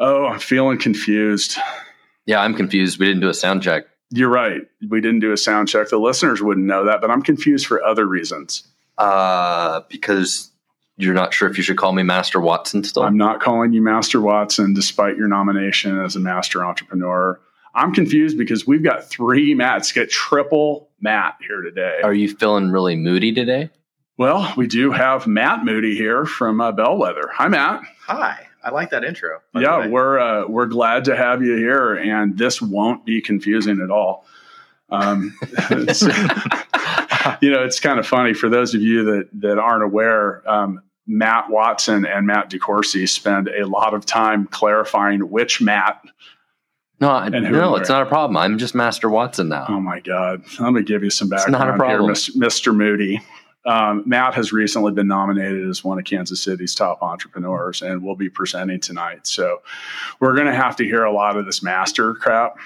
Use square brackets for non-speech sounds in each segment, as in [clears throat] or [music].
Oh, I'm feeling confused. Yeah, I'm confused. We didn't do a sound check. You're right. We didn't do a sound check. The listeners wouldn't know that, but I'm confused for other reasons. Uh, because you're not sure if you should call me Master Watson still. I'm not calling you Master Watson despite your nomination as a master entrepreneur. I'm confused because we've got three Matts, get triple Matt here today. Are you feeling really moody today? Well, we do have Matt Moody here from uh, Bellwethr. Hi, Matt. Hi. I like that intro. Yeah, we're uh, we're glad to have you here, and this won't be confusing at all. Um, [laughs] [laughs] you know, it's kind of funny for those of you that that aren't aware. Um, Matt Watson and Matt DeCoursey spend a lot of time clarifying which Matt. No, no, it's not a problem. I'm just Master Watson now. Oh my God! Let me give you some background here, Mr. Moody. Um, Matt has recently been nominated as one of Kansas City's top entrepreneurs and will be presenting tonight. So we're going to have to hear a lot of this master crap.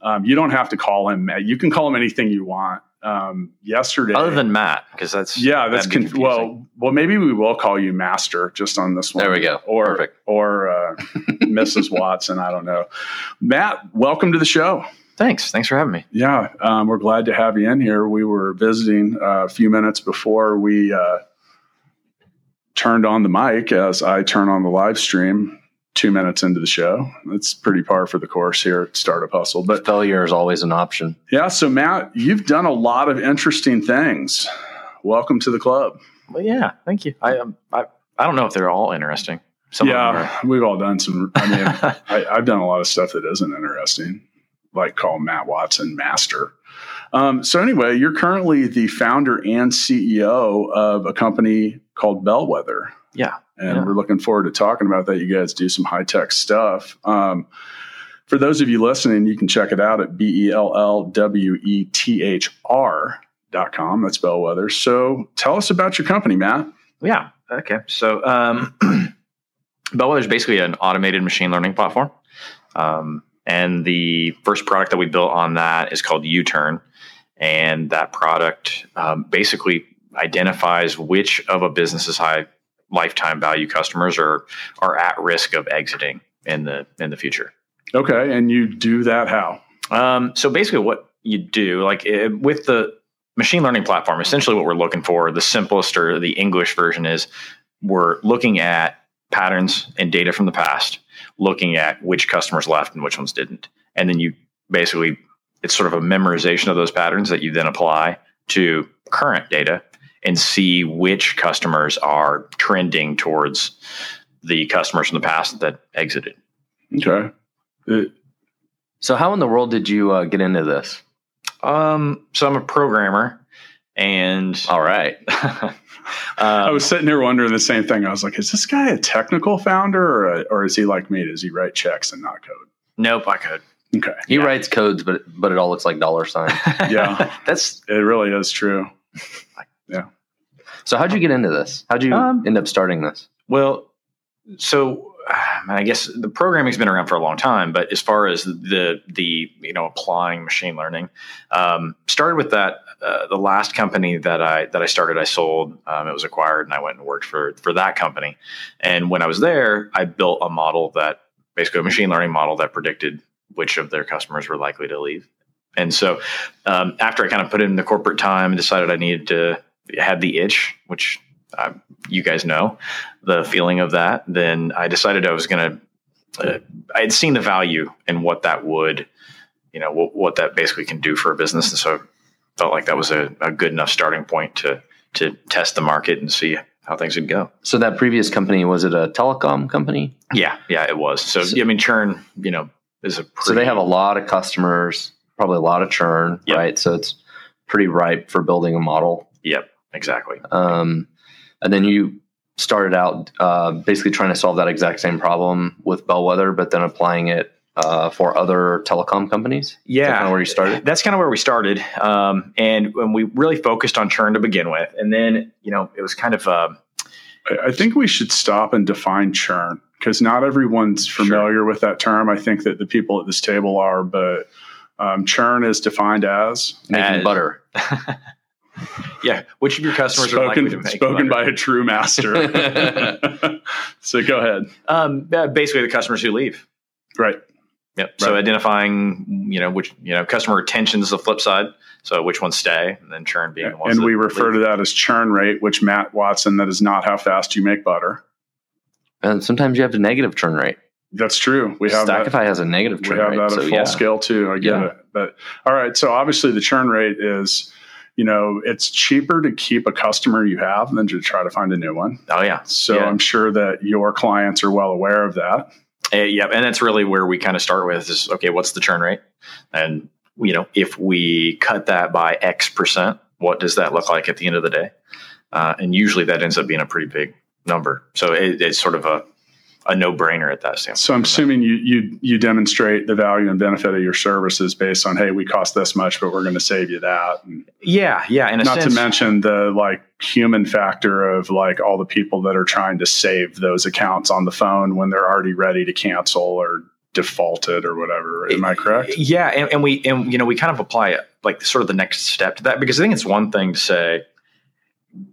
Um, you don't have to call him Matt. You can call him anything you want. Um, yesterday, other than Matt, because that's yeah, that's well, well, maybe we will call you Master just on this one. There we go. Or Perfect. or uh, Mrs. [laughs] Watson. I don't know. Matt, welcome to the show. Thanks. Thanks for having me. Yeah, um, we're glad to have you in here. We were visiting uh, a few minutes before we uh, turned on the mic as I turn on the live stream two minutes into the show. That's pretty par for the course here at Startup Hustle. But failure is always an option. Yeah. So, Matt, you've done a lot of interesting things. Welcome to the club. Well, yeah. Thank you. I, um, I, I don't know if they're all interesting. Some yeah, we've all done some. I mean, [laughs] I, I've done a lot of stuff that isn't interesting like call Matt Watson master. Um, so anyway, you're currently the founder and CEO of a company called Bellwethr. Yeah. And yeah. we're looking forward to talking about that. You guys do some high tech stuff. Um, for those of you listening, you can check it out at B E L L W E T H R dot com. That's Bellwethr. So tell us about your company, Matt. Yeah. Okay. So um, [clears throat] Bellwethr is basically an automated machine learning platform. Um, and the first product that we built on that is called U Turn. And that product um, basically identifies which of a business's high lifetime value customers are are at risk of exiting in the in the future. Okay, and you do that how? Um, so basically, what you do, like it, with the machine learning platform, essentially what we're looking for, the simplest or the English version is we're looking at patterns and data from the past looking at which customers left and which ones didn't. And then you basically, it's sort of a memorization of those patterns that you then apply to current data and see which customers are trending towards the customers from the past that exited. Okay. Uh, so, how in the world did you uh, get into this? Um, so I'm a programmer, and all right. Um, [laughs] I was sitting there wondering the same thing. I was like, is this guy a technical founder or, a, or is he like me? Does he write checks and not code? Nope, I code. Okay. He yeah. writes codes, but but it all looks like dollar sign. [laughs] yeah, that's it. Really is true. Yeah. So how'd you get into this? How'd you um, end up starting this? Well, so I guess the programming's been around for a long time, but as far as the the you know applying machine learning, um, started with that. Uh, the last company that I that I started, I sold. Um, it was acquired, and I went and worked for for that company. And when I was there, I built a model that basically a machine learning model that predicted which of their customers were likely to leave. And so, um, after I kind of put in the corporate time and decided I needed to had the itch, which uh, you guys know the feeling of that, then I decided I was going to. Uh, I had seen the value and what that would, you know, what, what, that basically can do for a business, and so felt like that was a, a good enough starting point to to test the market and see how things would go. So that previous company was it a telecom company? Yeah, yeah, it was. So, so I mean, churn, you know, is a pretty, so they have a lot of customers, probably a lot of churn, yep. right? So it's pretty ripe for building a model. Yep, exactly. Um, and then you started out uh, basically trying to solve that exact same problem with Bellwethr, but then applying it uh, for other telecom companies? Yeah, kind of where you started. That's kind of where we started, um, and when we really focused on churn to begin with, and then you know it was kind of. Uh, I think we should stop and define churn because not everyone's familiar sure. with that term. I think that the people at this table are, but um, churn is defined as making as, butter. [laughs] yeah, which of your customers spoken, are likely to make spoken by a true master? [laughs] [laughs] so go ahead. Um, basically, the customers who leave. Right. Yep. Right. So identifying, you know, which you know, customer retention is the flip side. So which ones stay, and then churn being the ones. And we refer leave. to that as churn rate, which Matt Watson, that is not how fast you make butter. And sometimes you have a negative churn rate. That's true. We have Stackify that, has a negative churn rate. We have that at so full yeah. scale too. I get yeah. it. But all right. So obviously the churn rate is you know, it's cheaper to keep a customer you have than to try to find a new one. Oh yeah. So yeah. I'm sure that your clients are well aware of that. Uh, yeah, and that's really where we kind of start with is okay, what's the churn rate? And you know, if we cut that by X percent, what does that look like at the end of the day? Uh, and usually that ends up being a pretty big number. So it, it's sort of a a no brainer at that standpoint. So I'm assuming you you you demonstrate the value and benefit of your services based on hey, we cost this much, but we're going to save you that. And yeah, yeah. not sense, to mention the like human factor of like all the people that are trying to save those accounts on the phone when they're already ready to cancel or defaulted or whatever. Am I correct? Yeah, and, and we and you know we kind of apply it like sort of the next step to that because I think it's one thing to say,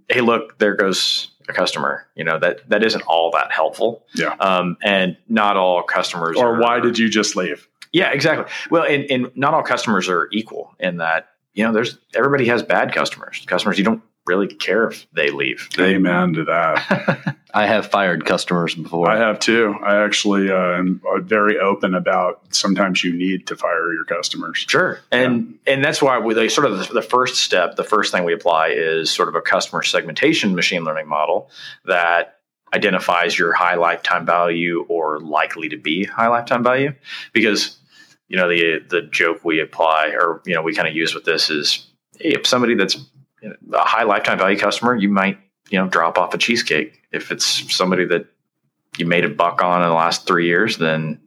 hey, look, there goes a customer. You know that that isn't all that helpful. Yeah. Um, and not all customers. Or are, why did you just leave? Yeah, exactly. Well, and, and not all customers are equal in that you know there's everybody has bad customers. Customers you don't really care if they leave. Amen to that. [laughs] I have fired customers before. I have too. I actually uh, am uh, very open about sometimes you need to fire your customers. Sure, and yeah. and that's why we they sort of the, the, first step, the first thing we apply is sort of a customer segmentation machine learning model that identifies your high lifetime value or likely to be high lifetime value because you know the the joke we apply or you know we kind of use with this is hey, if somebody that's a high lifetime value customer, you might you know drop off a cheesecake. If it's somebody that you made a buck on in the last three years, then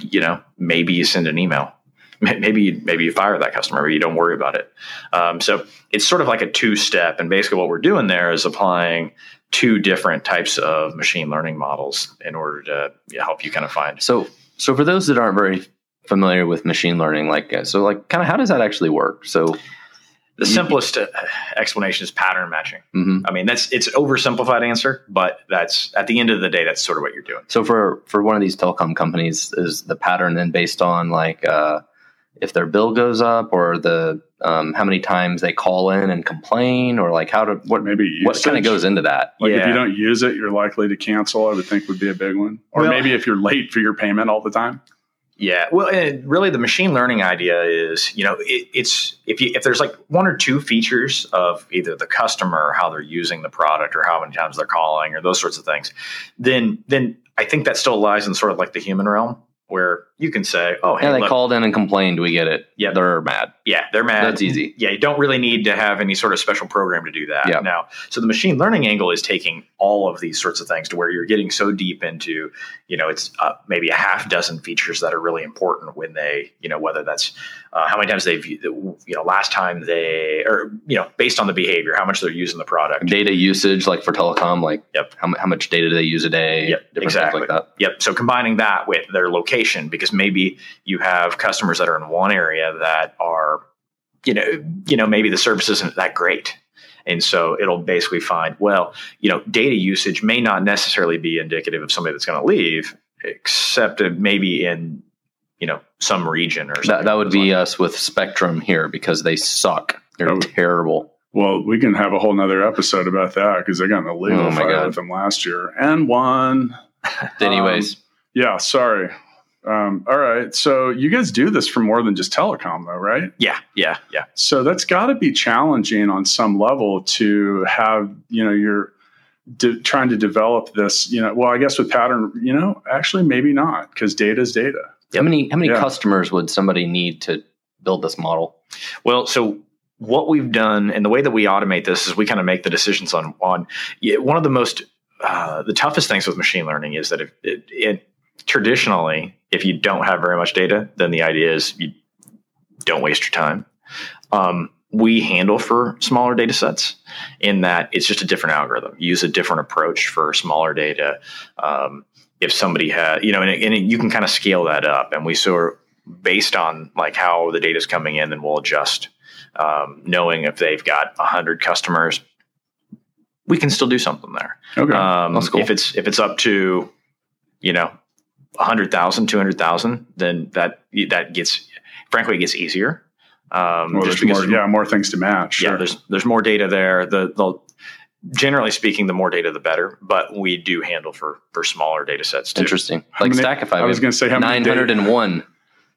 you know maybe you send an email. [laughs] Maybe maybe you fire that customer, but you don't worry about it. Um, so it's sort of like a two step, and basically what we're doing there is applying two different types of machine learning models in order to help you kind of find. So so for those that aren't very familiar with machine learning, like so like kind of how does that actually work? So the simplest uh, explanation is pattern matching. Mm-hmm. I mean, that's it's oversimplified answer, but that's at the end of the day, that's sort of what you're doing. So for for one of these telecom companies, is the pattern then based on like uh, if their bill goes up or the um, how many times they call in and complain, or like how to what maybe usage. what kind of goes into that? Like yeah. if you don't use it, you're likely to cancel. I would think would be a big one. Or well, maybe if you're late for your payment all the time. Yeah, well, really, the machine learning idea is, you know, it, it's if you if there's like one or two features of either the customer, how they're using the product, or how many times they're calling, or those sorts of things, then then I think that still lies in sort of like the human realm where you can say, "Oh, hey, yeah, they look, called in and complained. We get it. Yeah, they're mad. Yeah, they're mad. That's easy. Yeah, you don't really need to have any sort of special program to do that. Yeah. Now, so the machine learning angle is taking all of these sorts of things to where you're getting so deep into, you know, it's uh, maybe a half dozen features that are really important when they, you know, whether that's uh, how many times they've, you know, last time they, or you know, based on the behavior, how much they're using the product, data usage, like for telecom, like yep, how, how much data do they use a day? Yep, exactly. Like that. Yep. So combining that with their location, because maybe you have customers that are in one area that are, you know, you know, maybe the service isn't that great. And so it'll basically find, well, you know, data usage may not necessarily be indicative of somebody that's going to leave, except maybe in, you know, some region or something. That, that would be like. us with Spectrum here because they suck. They're oh. terrible. Well, we can have a whole nother episode about that because they got in a legal oh fight with them last year and won. Anyways. Um, yeah, sorry. Um, all right. So you guys do this for more than just telecom, though, right? Yeah. Yeah. Yeah. So that's got to be challenging on some level to have, you know, you're de- trying to develop this, you know, well, I guess with pattern, you know, actually maybe not because data is data. How many, how many yeah. customers would somebody need to build this model? Well, so what we've done and the way that we automate this is we kind of make the decisions on, on one of the most, uh, the toughest things with machine learning is that it, it, it traditionally if you don't have very much data, then the idea is you don't waste your time. Um, we handle for smaller data sets in that it's just a different algorithm. use a different approach for smaller data. Um, if somebody had, you know, and, it, and it, you can kind of scale that up, and we sort of based on like how the data is coming in, then we'll adjust. Um, knowing if they've got hundred customers, we can still do something there. Okay, um, cool. If it's if it's up to, you know, 100,000, 200,000, then that that gets frankly it gets easier. Um, well, just more, yeah, more things to match. Yeah, there's there's more data there. The, the generally speaking, the more data, the better. But we do handle for for smaller data sets too. Interesting. How like many, Stackify. I was going to say how 901.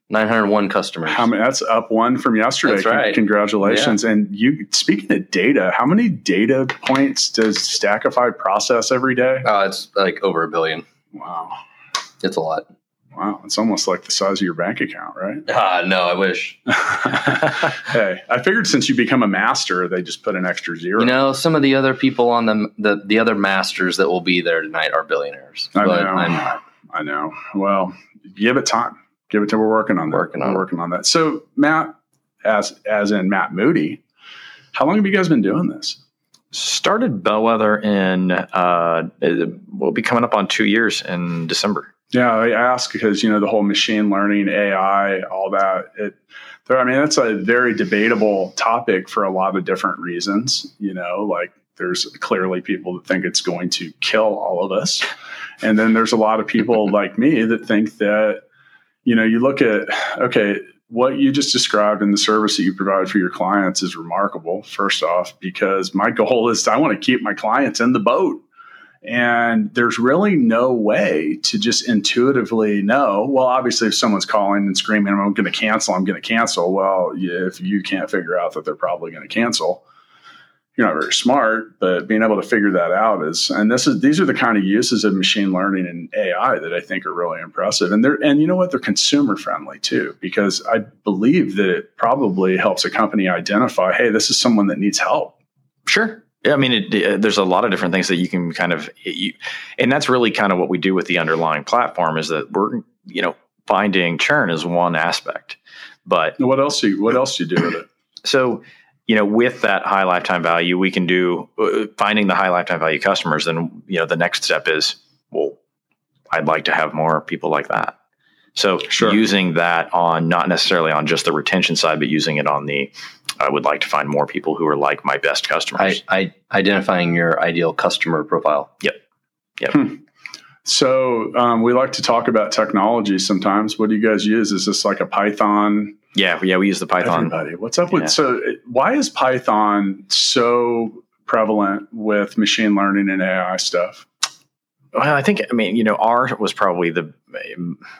901 customers. How many, that's up one from yesterday. That's right. Congratulations. Yeah. And you speaking of data, how many data points does Stackify process every day? Oh, it's like over a billion. Wow. It's a lot. Wow, it's almost like the size of your bank account, right? Uh, [laughs] no, I wish. [laughs] hey, I figured since you become a master, they just put an extra zero. You know, some of the other people on the the, the other masters that will be there tonight are billionaires. I know. I'm not. I know. Well, give it time. Give it to. We're working on that. Working on we're working on that. So, Matt, as as in Matt Moody, how long have you guys been doing this? Started Bellwethr in uh, we'll be coming up on two years in December. Yeah, I ask because you know the whole machine learning, AI, all that. It, I mean, that's a very debatable topic for a lot of different reasons. You know, like there's clearly people that think it's going to kill all of us, and then there's a lot of people [laughs] like me that think that you know you look at okay what you just described in the service that you provide for your clients is remarkable first off because my goal is i want to keep my clients in the boat and there's really no way to just intuitively know. Well, obviously, if someone's calling and screaming, I'm going to cancel, I'm going to cancel. Well, if you can't figure out that they're probably going to cancel, you're not very smart. But being able to figure that out is, and this is, these are the kind of uses of machine learning and AI that I think are really impressive. And they're, and you know what? They're consumer friendly too, because I believe that it probably helps a company identify, hey, this is someone that needs help. Sure. I mean, it, uh, there's a lot of different things that you can kind of, you, and that's really kind of what we do with the underlying platform is that we're, you know, finding churn is one aspect, but what else do you, what else do you do with it? So, you know, with that high lifetime value, we can do uh, finding the high lifetime value customers. Then, you know, the next step is, well, I'd like to have more people like that. So sure. using that on not necessarily on just the retention side, but using it on the I would like to find more people who are like my best customers. I, I identifying your ideal customer profile. Yep. Yep. Hmm. So um, we like to talk about technology sometimes. What do you guys use? Is this like a Python? Yeah, yeah, we use the Python. Everybody, what's up with yeah. so? Why is Python so prevalent with machine learning and AI stuff? Well, I think I mean you know R was probably the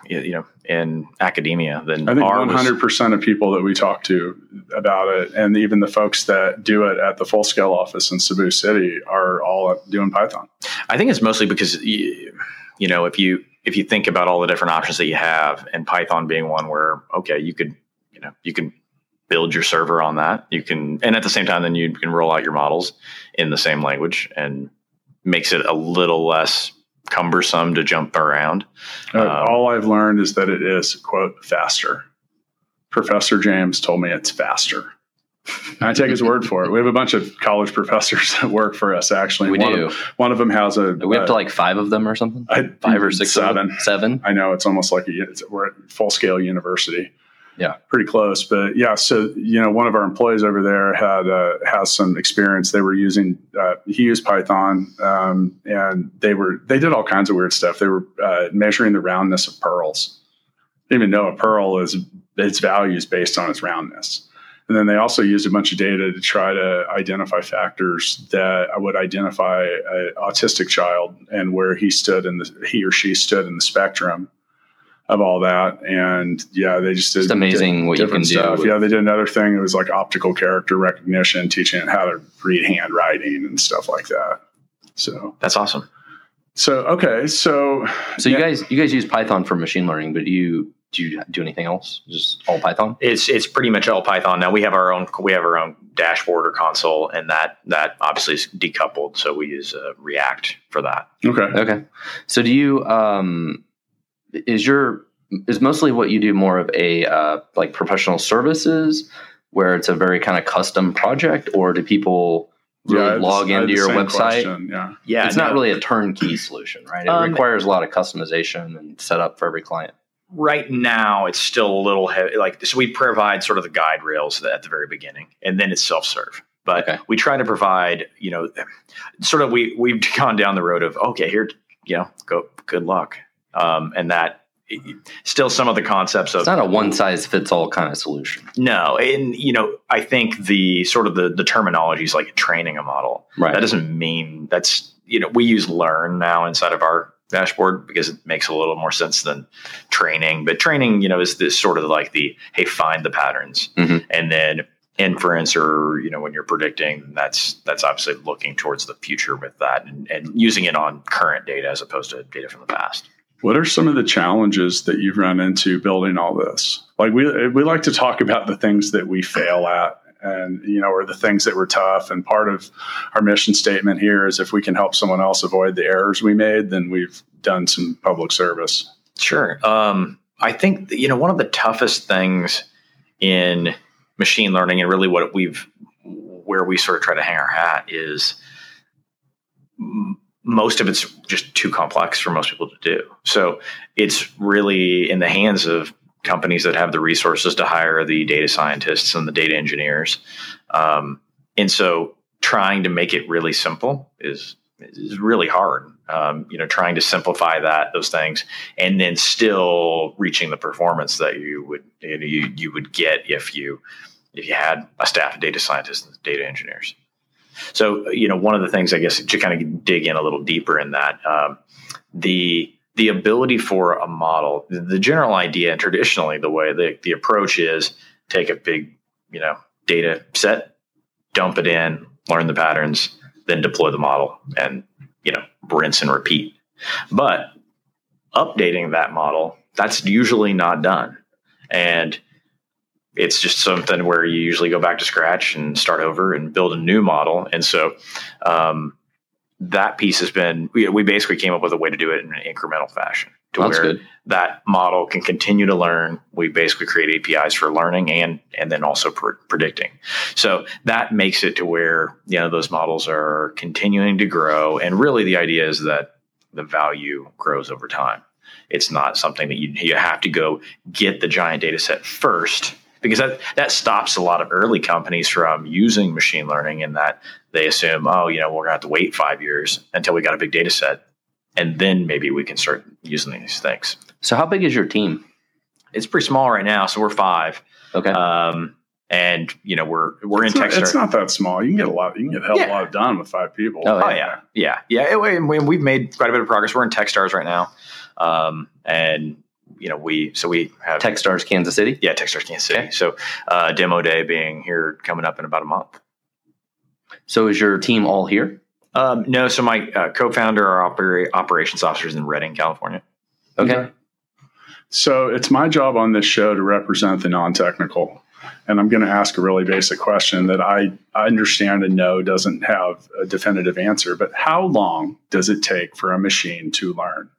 you know in academia. Then I think one hundred percent of people that we talk to about it, and even the folks that do it at the full scale office in Cebu City, are all doing Python. I think it's mostly because you, you know if you if you think about all the different options that you have, and Python being one where okay you could you know you can build your server on that you can and at the same time then you can roll out your models in the same language and makes it a little less cumbersome to jump around. Uh, um, all I've learned is that it is, quote, faster. Professor James told me it's faster. I take his word for it. We have a bunch of college professors [laughs] that work for us. Actually, we one do. Of, one of them has a. we have to like five of them or something. I, five or six, seven, seven. I know it's almost like a, it's, we're at full scale university yeah, pretty close. But yeah, so you know, one of our employees over there had uh, has some experience. They were using uh, he used Python, um, and they were they did all kinds of weird stuff. They were uh, measuring the roundness of pearls. They didn't even know a pearl is its value is based on its roundness. And then they also used a bunch of data to try to identify factors that would identify an autistic child and where he stood in the he or she stood in the spectrum of all that. And yeah, they just did it's amazing did what you can stuff. do. Yeah, they did another thing. It was like optical character recognition, teaching it how to read handwriting and stuff like that. So that's awesome. So okay, so so yeah. you guys you guys use Python for machine learning, but you do you do anything else? Just all Python? It's it's pretty much all Python. Now we have our own we have our own dashboard or console, and that that obviously is decoupled. So we use uh, React for that. Okay. Okay. So do you um is your is mostly what you do more of a uh, like professional services where it's a very kind of custom project, or do people really yeah, log into your website? Question, yeah, yeah, it's no. not really a turnkey solution, right? It um, requires a lot of customization and setup for every client. Right now, it's still a little heavy. Like, so we provide sort of the guide rails at the very beginning, and then it's self serve. But okay. we try to provide, you know, sort of we we've [laughs] gone down the road of okay, here, you know, go good luck, um, and that still some of the concepts of it's not a one size fits all kind of solution. No, and you know, I think the sort of the the terminology is like training a model. Right. That doesn't mean that's you know we use learn now inside of our dashboard because it makes a little more sense than training. But training, you know, is this sort of like the hey, find the patterns, mm-hmm. and then inference or you know when you're predicting that's that's obviously looking towards the future with that and, and using it on current data as opposed to data from the past what are some of the challenges that you've run into building all this? Like we we like to talk about the things that we fail at and you know or the things that were tough. And part of our mission statement here is if we can help someone else avoid the errors we made then we've done some public service. Sure. Um, i think you know one of the toughest things in machine learning and really what we've where we sort of try to hang our hat is most of it's just too complex for most people to do. So it's really in the hands of companies that have the resources to hire the data scientists and the data engineers. Um, and so trying to make it really simple is is really hard. Um, you know, trying to simplify that those things, and then still reaching the performance that you would you, know, you, you would get if you if you had a staff of data scientists and data engineers. So, you know, one of the things I guess to kind of dig in a little deeper in that, um, the the ability for a model, the general idea, and traditionally the way the, the approach is take a big, you know, data set, dump it in, learn the patterns, then deploy the model, and you know, rinse and repeat. But updating that model, that's usually not done, and it's just something where you usually go back to scratch and start over and build a new model. And so um, that piece has been we, we, basically came up with a way to do it in an incremental fashion to That's where good. that model can continue to learn. We basically create APIs for learning and and then also predicting. So that makes it to where you know those models are continuing to grow. And really, the idea is that the value grows over time. It's not something that you you have to go get the giant data set first because that that stops a lot of early companies from using machine learning in that they assume, oh, you know, we're going to have to wait five years until we got a big data set, and then maybe we can start using these things. So, how big is your team? It's pretty small right now, so we're five. Okay. Um, and you know we're we're it's in Not, it's not that small. You can get a lot. You can get hell yeah. a lot done with five people. Oh, oh yeah, yeah, yeah. yeah. we've made quite a bit of progress. We're in TechStars right now, um, and you know, we so we have TechStars Kansas City. Yeah, TechStars Kansas City. Okay. So uh, demo day being here coming up in about a month. So is your team all here? Um, no. So my uh, co-founder, our opera- operations officers in Redding, California. Okay. So it's my job on this show to represent the non-technical. And I'm going to ask a really basic question that I, I understand and know doesn't have a definitive answer. But how long does it take for a machine to learn?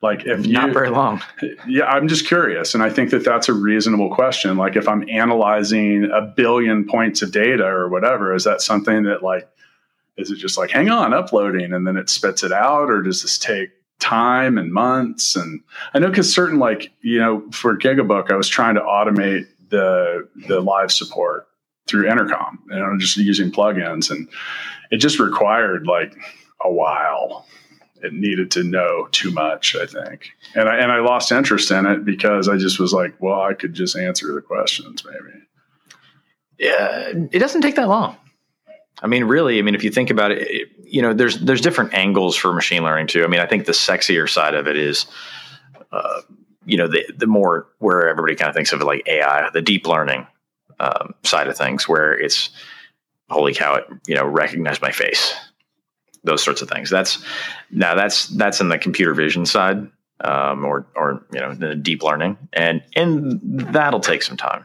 Like if you, not very long. [laughs] Yeah, I'm just curious, and I think that that's a reasonable question. Like if I'm analyzing a billion points of data or whatever, is that something that like is it just like hang on uploading and then it spits it out, or does this take time and months? And I know because certain like you know for GigaBook, I was trying to automate the the live support through Intercom, and I'm just using plugins, and it just required like a while it needed to know too much, I think. And I and I lost interest in it because I just was like, well, I could just answer the questions maybe. Yeah, it doesn't take that long. I mean, really, I mean, if you think about it, you know, there's there's different angles for machine learning too. I mean, I think the sexier side of it is, uh, you know, the the more where everybody kind of thinks of it like AI, the deep learning um, side of things, where it's holy cow, it you know, recognize my face those sorts of things. That's now that's that's in the computer vision side, um, or or you know the deep learning, and and that'll take some time.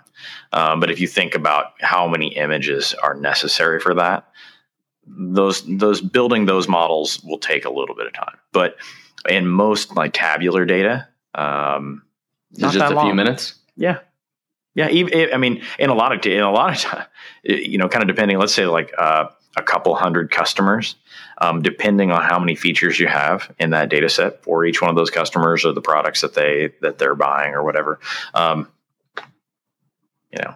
Um, but if you think about how many images are necessary for that, those those building those models will take a little bit of time. But in most like tabular data, Um, just a long. few minutes. Yeah, yeah. Even, I mean, in a lot of in a lot of time, [laughs] you know, kind of depending. Let's say like uh, a couple hundred customers, um, depending on how many features you have in that data set for each one of those customers or the products that they that they're buying or whatever. Um, you know,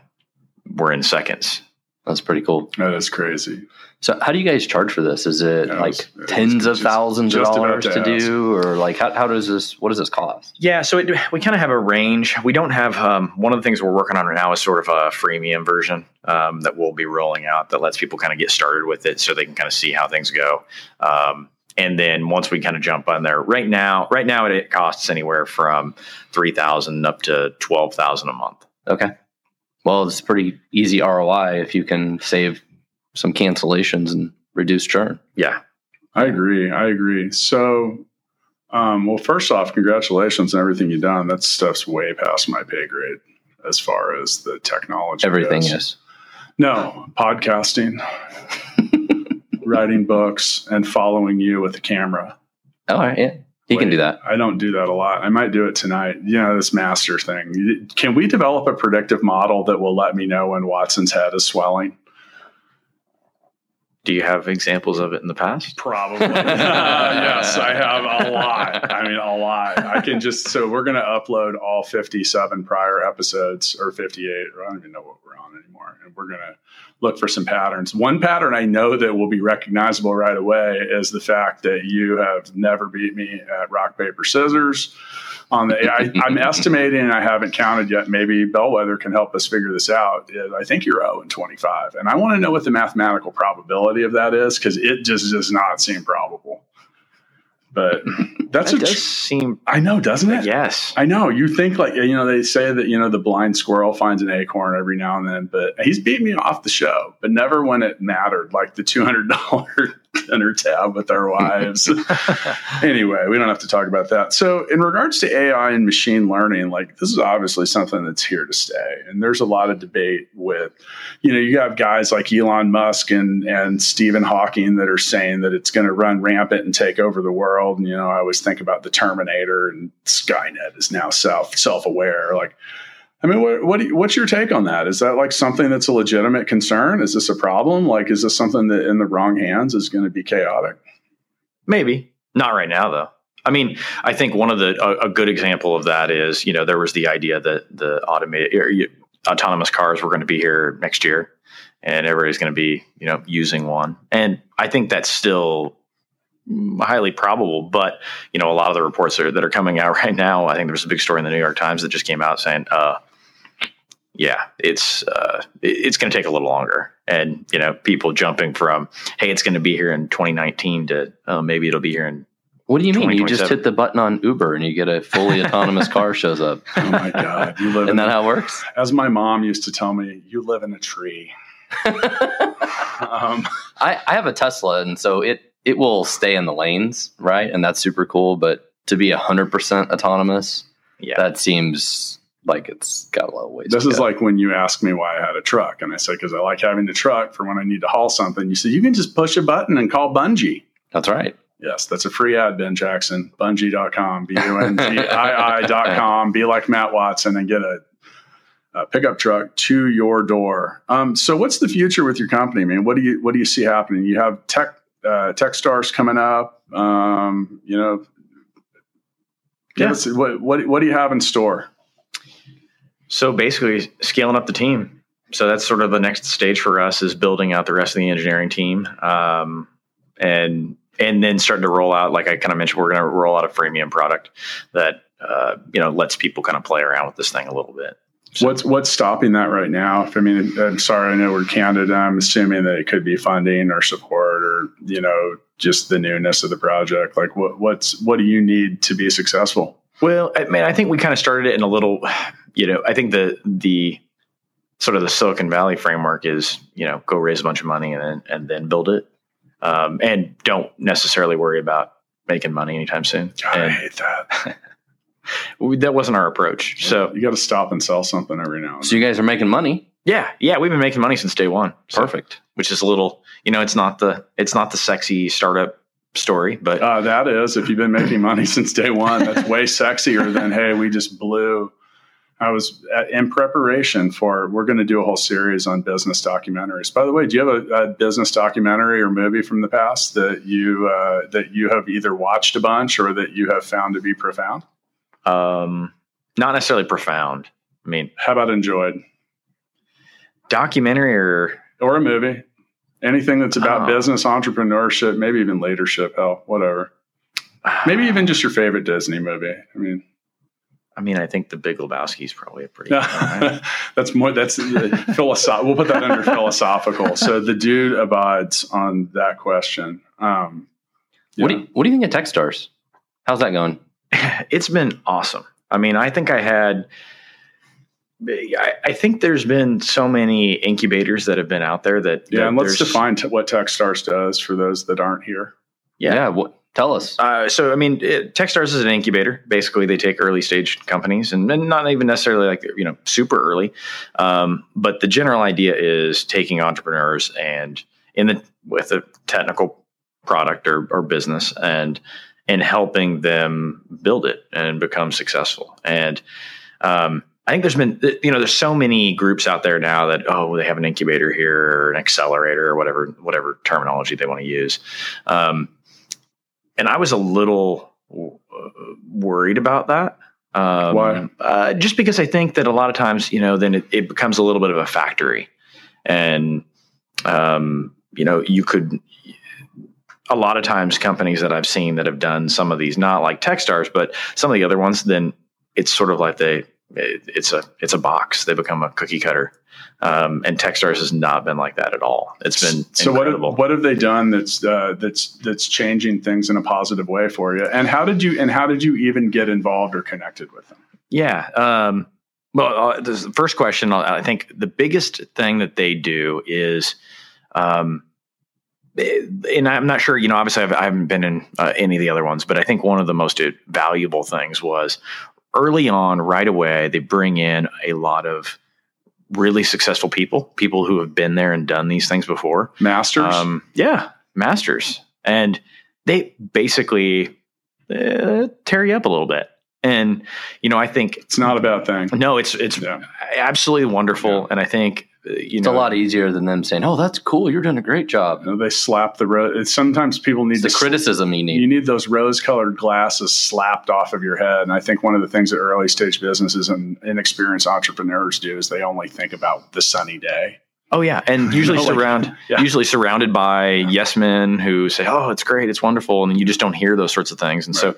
we're in seconds. That's pretty cool. Oh, That is crazy. So, how do you guys charge for this? Is it yeah, like it tens of thousands of dollars to, to do, or like how, how does this? What does this cost? Yeah, so it, we kind of have a range. We don't have um, one of the things we're working on right now is sort of a freemium version um, that we'll be rolling out that lets people kind of get started with it, so they can kind of see how things go. Um, and then once we kind of jump on there, right now, right now it costs anywhere from three thousand up to twelve thousand a month. Okay well, it's pretty easy ROI if you can save some cancellations and reduce churn. Yeah. I agree. I agree. So, um, well, first off, congratulations on everything you've done. That stuff's way past my pay grade as far as the technology. Everything goes. is. No, podcasting, [laughs] writing books, and following you with the camera. All right. Yeah. He Wait, can do that. I don't do that a lot. I might do it tonight. You know, this master thing. Can we develop a predictive model that will let me know when Watson's head is swelling? Do you have examples of it in the past? Probably. uh, [laughs] [laughs] yes, I have a lot. I mean, a lot. I can just, so we're going to upload all 57 prior episodes or 58, or I don't even know what we're on anymore. And we're going to look for some patterns. One pattern I know that will be recognizable right away is the fact that you have never beat me at rock, paper, scissors. On the, I, [laughs] am estimating, and I haven't counted yet. Maybe Bellwethr can help us figure this out. I think you're 0 and 25, and I want to know what the mathematical probability of that is because it just does not seem probable. But [laughs] that's that does tr- seem. I know, doesn't it? Yes, I know. You think like you know they say that you know the blind squirrel finds an acorn every now and then, but he's beat me off the show, but never when it mattered, like the two hundred dollar [laughs] dinner tab with our wives. [laughs] anyway, we don't have to talk about that. So, in regards to AI and machine learning, like this is obviously something that's here to stay. And there's a lot of debate with, you know, you have guys like Elon Musk and, and Stephen Hawking that are saying that it's going to run rampant and take over the world. And, you know, I always think about the Terminator and Skynet is now self self aware. Like, I mean, what, what you, what's your take on that? Is that like something that's a legitimate concern? Is this a problem? Like, is this something that in the wrong hands is going to be chaotic? Maybe not right now, though. I mean, I think one of the a, a good example of that is you know there was the idea that the automated or, autonomous cars were going to be here next year, and everybody's going to be you know using one, and I think that's still highly probable. But you know, a lot of the reports that are, that are coming out [laughs] right now, I think there was a big story in the New York Times that just came out saying, uh, yeah, it's uh, it's going to take a little longer, and you know, people jumping from hey, it's going to be here in 2019 to uh, maybe it'll be here in. What do you mean? You just hit the button on Uber and you get a fully [laughs] autonomous car shows up. Oh my god! You live. Isn't that how it works? As my mom used to tell me, you live in a tree. [laughs] um, I, I have a Tesla, and so it it will stay in the lanes, right? And that's super cool. But to be hundred percent autonomous, yeah, that seems like it's got a lot of ways. This is go. like when you ask me why I had a truck, and I said because I like having the truck for when I need to haul something. You said you can just push a button and call Bungii. That's right. Yes, that's a free ad, Ben Jackson. Bungii.com, B U N G I I.com. Be like Matt Watson and get a, a pickup truck to your door. Um, so, what's the future with your company, man? What do you what do you see happening? You have tech uh, TechStars coming up. Um, you know, yeah. Us, what, what what do you have in store? So basically, scaling up the team. So that's sort of the next stage for us is building out the rest of the engineering team, um, and and then starting to roll out. Like I kind of mentioned, we're going to roll out a freemium product that uh, you know lets people kind of play around with this thing a little bit. So, what's what's stopping that right now? I mean, I'm sorry, I know we're candid. I'm assuming that it could be funding or support or you know just the newness of the project. Like, what what's what do you need to be successful? Well, I mean, I think we kind of started it in a little you know, I think the the sort of the Silicon Valley framework is, you know, go raise a bunch of money and then and then build it, um, and don't necessarily worry about making money anytime soon. God, I hate that. [laughs] we, that wasn't our approach. So you got to stop and sell something every now and then. So you guys are making money. Yeah, yeah, we've been making money since day one. So, Perfect. Which is a little, you know, it's not the it's not the sexy startup story, but uh, that is if you've been making money since day one, that's way [laughs] sexier than hey, we just blew. I was at, in preparation for. We're going to do a whole series on business documentaries. By the way, do you have a, a business documentary or movie from the past that you uh, that you have either watched a bunch or that you have found to be profound? Um, not necessarily profound. I mean, how about enjoyed? Documentary or or a movie? Anything that's about oh. business, entrepreneurship, maybe even leadership, hell, whatever. Maybe even just your favorite Disney movie. I mean, I mean, I think The Big Lebowski is probably a pretty. [laughs] right? that's more. That's philosophical. We'll put that under philosophical. So the dude abides on that question. Um, what do you, What do you think of TechStars? How's that going? [laughs] it's been awesome. I mean, I think I had I, I, think there's been so many incubators that have been out there that yeah. That and let's define t- what TechStars does for those that aren't here. Yeah, yeah well, tell us. Uh, so, I mean, it, TechStars is an incubator. Basically, they take early stage companies and, and not even necessarily like you know super early, um, but the general idea is taking entrepreneurs and in the with a technical product or, or business and and helping them build it and become successful and um, I think there's been, you know, there's so many groups out there now that oh, they have an incubator here or an accelerator or whatever, whatever terminology they want to use. Um, and I was a little uh, worried about that. Um, Why? Uh, just because I think that a lot of times, you know, then it, it becomes a little bit of a factory, and um, you know, you could. A lot of times, companies that I've seen that have done some of these, not like TechStars, but some of the other ones, then it's sort of like they it, it's a it's a box. They become a cookie cutter. Um, and Techstars has not been like that at all. It's been so. Incredible. What have, what have they done that's uh, that's that's changing things in a positive way for you? And how did you and how did you even get involved or connected with them? Yeah. Um, well, uh, the first question. I think the biggest thing that they do is. Um, and I'm not sure, you know, obviously I've, I have not been in uh, any of the other ones, but I think one of the most valuable things was early on, right away, they bring in a lot of really successful people, people who have been there and done these things before. Masters? Um, yeah, masters. And they basically uh, tear you up a little bit. And, you know, I think it's not a bad thing. No, it's, it's yeah. absolutely wonderful. Yeah. And I think Uh, you it's know, a lot easier than them saying, "Oh, that's cool. You're doing a great job." You know, they slap the rose. Sometimes people need the criticism you need. You need those rose-colored glasses slapped off of your head. And I think one of the things that early stage businesses and inexperienced entrepreneurs do is they only think about the sunny day. Oh yeah, and [laughs] usually surround yeah. usually surrounded by yes men who say, "Oh, it's great, it's wonderful," and you just don't hear those sorts of things. And right. so,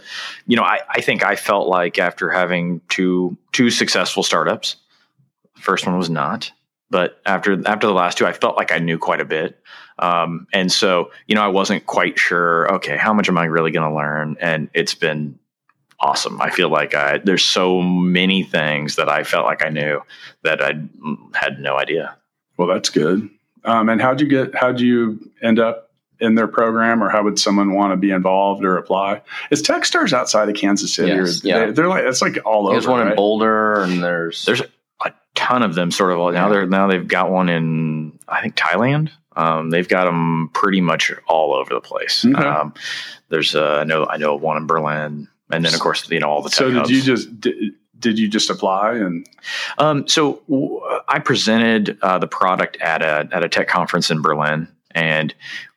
you know, I, I think I felt like after having two two successful startups, first one was not but after after the last two, I felt like I knew quite a bit. Um, and so, you know, I wasn't quite sure. Okay, how much am I really going to learn? And it's been awesome. I feel like I, there's so many things that I felt like I knew that I had no idea. Well, that's good. Um, and how'd you get? How'd you end up in their program, or how would someone want to be involved or apply? Is TechStars outside of Kansas City? Yes, or yeah. they, are like it's like all over. There's one right? in Boulder, and there's there's ton of them sort of all now they're now they've got one in I think Thailand. Um, they've got them pretty much all over the place. Okay. Um, there's uh, I know I know one in Berlin, and then of course you know all the. so did hubs. you just did, did you just apply and? Um, so w- I presented uh, the product at a at a tech conference in Berlin, and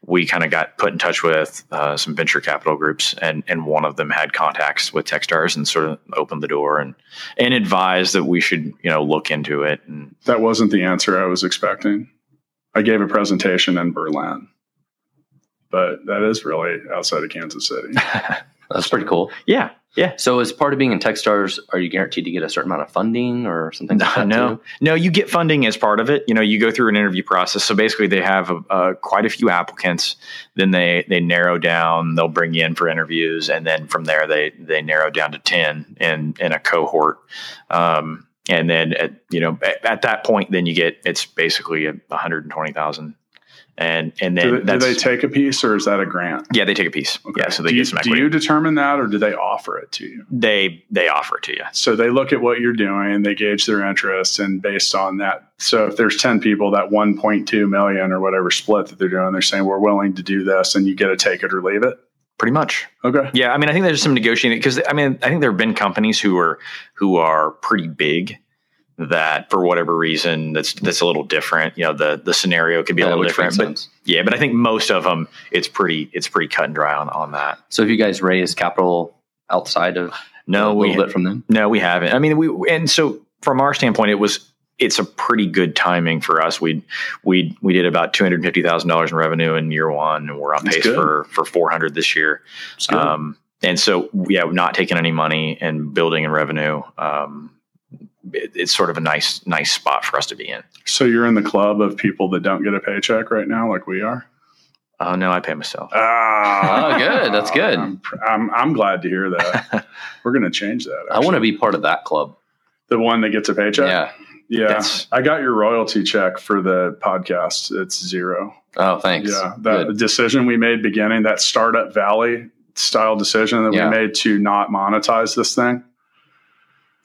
we kind of got put in touch with uh, some venture capital groups, and and one of them had contacts with TechStars and sort of opened the door and and advised that we should you know look into it. And that wasn't the answer I was expecting. I gave a presentation in Berlin, but that is really outside of Kansas City. [laughs] That's pretty cool. Yeah, yeah. So, as part of being in TechStars, are you guaranteed to get a certain amount of funding or something? [laughs] No, like no, no. You get funding as part of it. You know, you go through an interview process. So basically, they have uh, quite a few applicants. Then they they narrow down. They'll bring you in for interviews, and then from there they they narrow down to ten in in a cohort. Um, and then at you know at, at, that point, then you get it's basically a hundred and twenty thousand and and then do they, do they, take a piece or is that a grant? Yeah, they take a piece. Okay. Yeah, so they do get you, some equity. Do you determine that, or do they offer it to you? They they offer it to you. So they look at what you're doing, they gauge their interest, and based on that, so if there's ten people, that 1.2 million or whatever split that they're doing, they're saying we're willing to do this, and you get to take it or leave it. Pretty much. Okay. Yeah, I mean, I think there's some negotiating because I mean, I think there have been companies who are who are pretty big that for whatever reason that's that's a little different. You know, the the scenario could be yeah, a little different. But yeah, but I think most of them it's pretty it's pretty cut and dry on on that. So, if you guys raise capital outside of no a little bit from them? No, we haven't. I mean, we and so from our standpoint, it was it's a pretty good timing for us. We we we did about two hundred fifty thousand dollars in revenue in year one, and we're on pace for for four hundred this year. Um, and so, yeah, not taking any money and building in revenue. Um, it, it's sort of a nice nice spot for us to be in. So you're in the club of people that don't get a paycheck right now, like we are. Oh no, I pay myself. Ah, oh, good. That's [laughs] good. I'm, I'm, I'm glad to hear that. [laughs] We're going to change that. Actually. I want to be part of that club. The one that gets a paycheck. Yeah. Yeah, That's, I got your royalty check for the podcast. It's zero. Oh, thanks. Yeah, that Good. decision we made beginning that startup valley style decision that yeah. we made to not monetize this thing.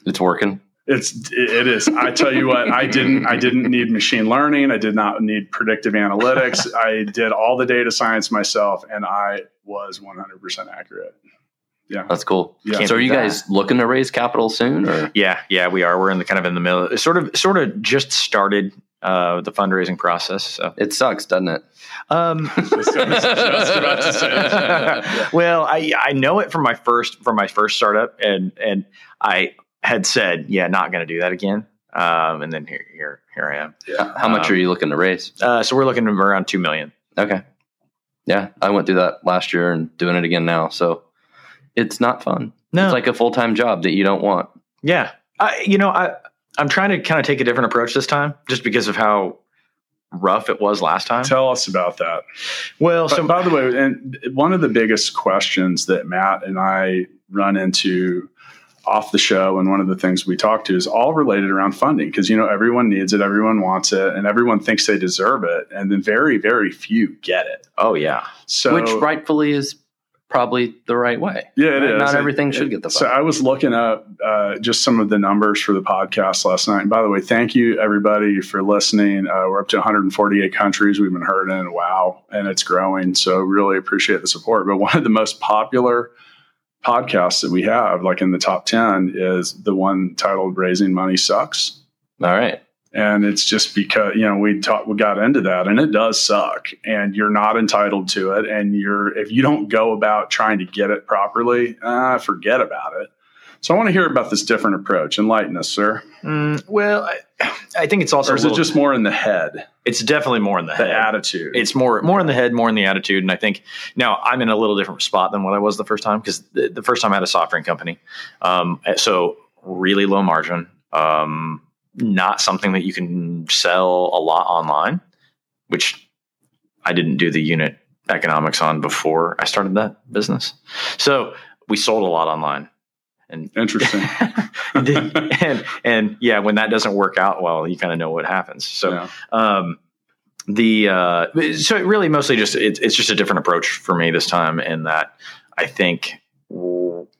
It's working. It's it is. I tell you what, I didn't I didn't need machine learning. I did not need predictive analytics. [laughs] I did all the data science myself, and I was 100 percent accurate yeah, that's cool. Yeah. So, are you guys that. looking to raise capital soon? Or yeah, yeah, we are. We're in the kind of in the middle. It sort of, sort of just started uh, the fundraising process. So it sucks, doesn't it? Um, [laughs] just, about to say. [laughs] well, I I know it from my first from my first startup, and and I had said, yeah, not going to do that again. Um, and then here here here I am. Yeah. How much um, are you looking to raise? Uh, so we're looking around two million. Okay. Yeah, I went through that last year and doing it again now. So it's not fun. No. It's like a full time job that you don't want. Yeah. I, you know, I, I'm trying to kind of take a different approach this time just because of how rough it was last time. Tell us about that. Well, but, so by the way, and one of the biggest questions that Matt and I run into off the show and one of the things we talk to is all related around funding because you know everyone needs it everyone wants it and everyone thinks they deserve it and then very very few get it oh yeah so which rightfully is probably the right way. Yeah, it right? is. Not everything it, should get the. So I was looking up uh, just some of the numbers for the podcast last night. And by the way, thank you everybody for listening. Uh, we're up to 148 countries we've been heard in. Wow, and it's growing. So really appreciate the support. But one of the most popular podcasts that we have, like in the top 10, is the one titled "Raising Money Sucks." All right. And it's just because you know we talked we got into that and it does suck and you're not entitled to it. And you're if you don't go about trying to get it properly uh, forget about it so i want to hear about this different approach. Enlighten us sir. Mm, well I, I, think it's also or is little, it just more in the head? It's definitely more in the, the head. attitude. It's more more in the head more in the attitude and i think now i'm in a little different spot than what i was the first time because the, the, first time i had a software company. Um, so really low margin um, not something that you can sell a lot online, which I didn't do the unit economics on before I started that business. So we sold a lot online. And interesting. [laughs] and, and yeah, when that doesn't work out well, you kind of know what happens. So, yeah. um, the uh, so it really mostly just it, it's just a different approach for me this time in that I think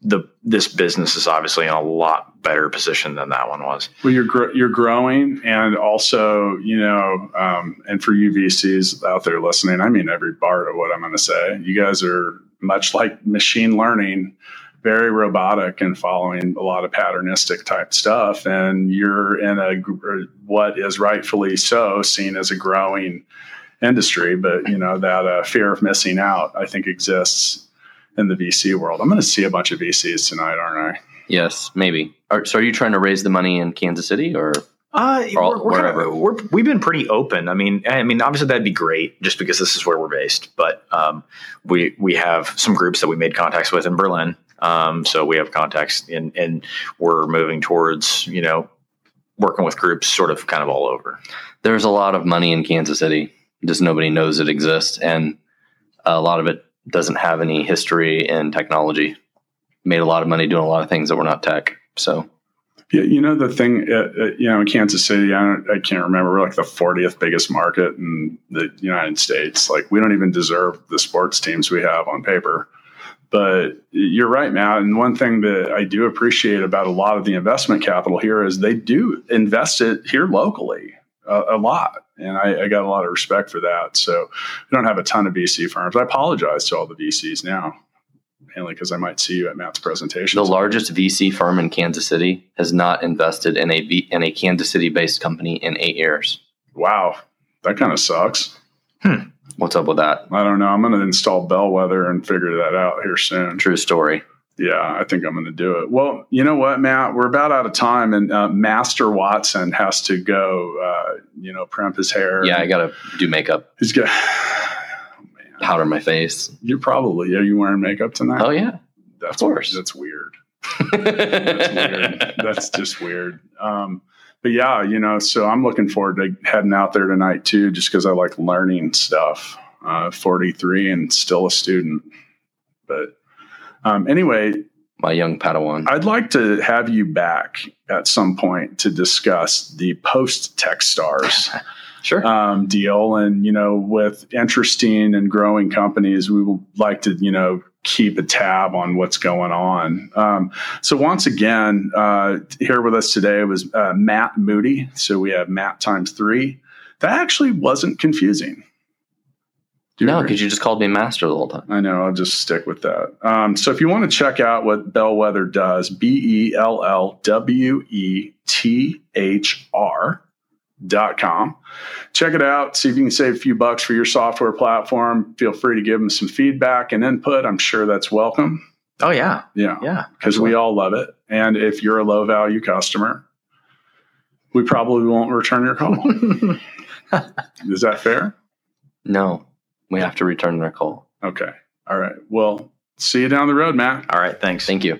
the this business is obviously in a lot better position than that one was. Well, you're gr- you're growing, and also you know, um, and for you VCs out there listening, I mean every part of what I'm going to say. You guys are much like machine learning, very robotic and following a lot of patternistic type stuff, and you're in a what is rightfully so seen as a growing industry, but you know that uh, fear of missing out, I think, exists in the VC world. I'm going to see a bunch of VCs tonight, aren't I? Yes, maybe. Are, so, are you trying to raise the money in Kansas City or? Uh, we're, we're, kind of, we're, we've been pretty open. I mean, I mean, obviously that'd be great just because this is where we're based. But um, we we have some groups that we made contacts with in Berlin. Um, so we have contacts, and and we're moving towards you know working with groups sort of kind of all over. There's a lot of money in Kansas City. Just nobody knows it exists, and a lot of it doesn't have any history in technology. Made a lot of money doing a lot of things that were not tech. So, yeah, you know the thing, uh, uh, you know, in Kansas City, I, I can't remember. We're like the 40th biggest market in the United States. Like we don't even deserve the sports teams we have on paper. But you're right, Matt. And one thing that I do appreciate about a lot of the investment capital here is they do invest it here locally a, a lot and I, I, got a lot of respect for that. So we don't have a ton of VC firms. I apologize to all the VCs now. mainly because I might see you at Matt's presentation. The largest VC firm in Kansas City has not invested in a v, in a Kansas City based company in eight years. Wow, that kind of sucks. Hmm. What's up with that? I don't know. I'm going to install Bellwethr and figure that out here soon. True story. Yeah, I think I'm going to do it. Well, you know what, Matt? We're about out of time, and uh, Master Watson has to go. Uh, you know, primp his hair. Yeah, I got to do makeup. He's got oh, [sighs] powder my face. You're probably are you wearing makeup tonight? Oh yeah, that's of course. That's weird. [laughs] that's weird. That's just weird. Um, but yeah, you know, so I'm looking forward to heading out there tonight too, just because I like learning stuff. Uh, 43 and still a student, but um, anyway, my young Padawan. I'd like to have you back at some point to discuss the post Techstars. [laughs] sure. um, deal. And, you know, with interesting and growing companies, we would like to, you know, keep a tab on what's going on. Um, so once again, uh, here with us today was uh, Matt Moody. So we have Matt times three. That actually wasn't confusing. No, because you just called me master the whole time. I know. I'll just stick with that. Um, so if you want to check out what Bellwethr does, B E L L W E T H R dot com. Check it out. See if you can save a few bucks for your software platform. Feel free to give them some feedback and input. I'm sure that's welcome. Oh yeah, yeah, yeah. Because we all love it. And if you're a low value customer, we probably won't return your call. [laughs] Is that fair? No. We have to return their call. Okay. All right. Well, see you down the road, Matt. All right. Thanks. Thank you.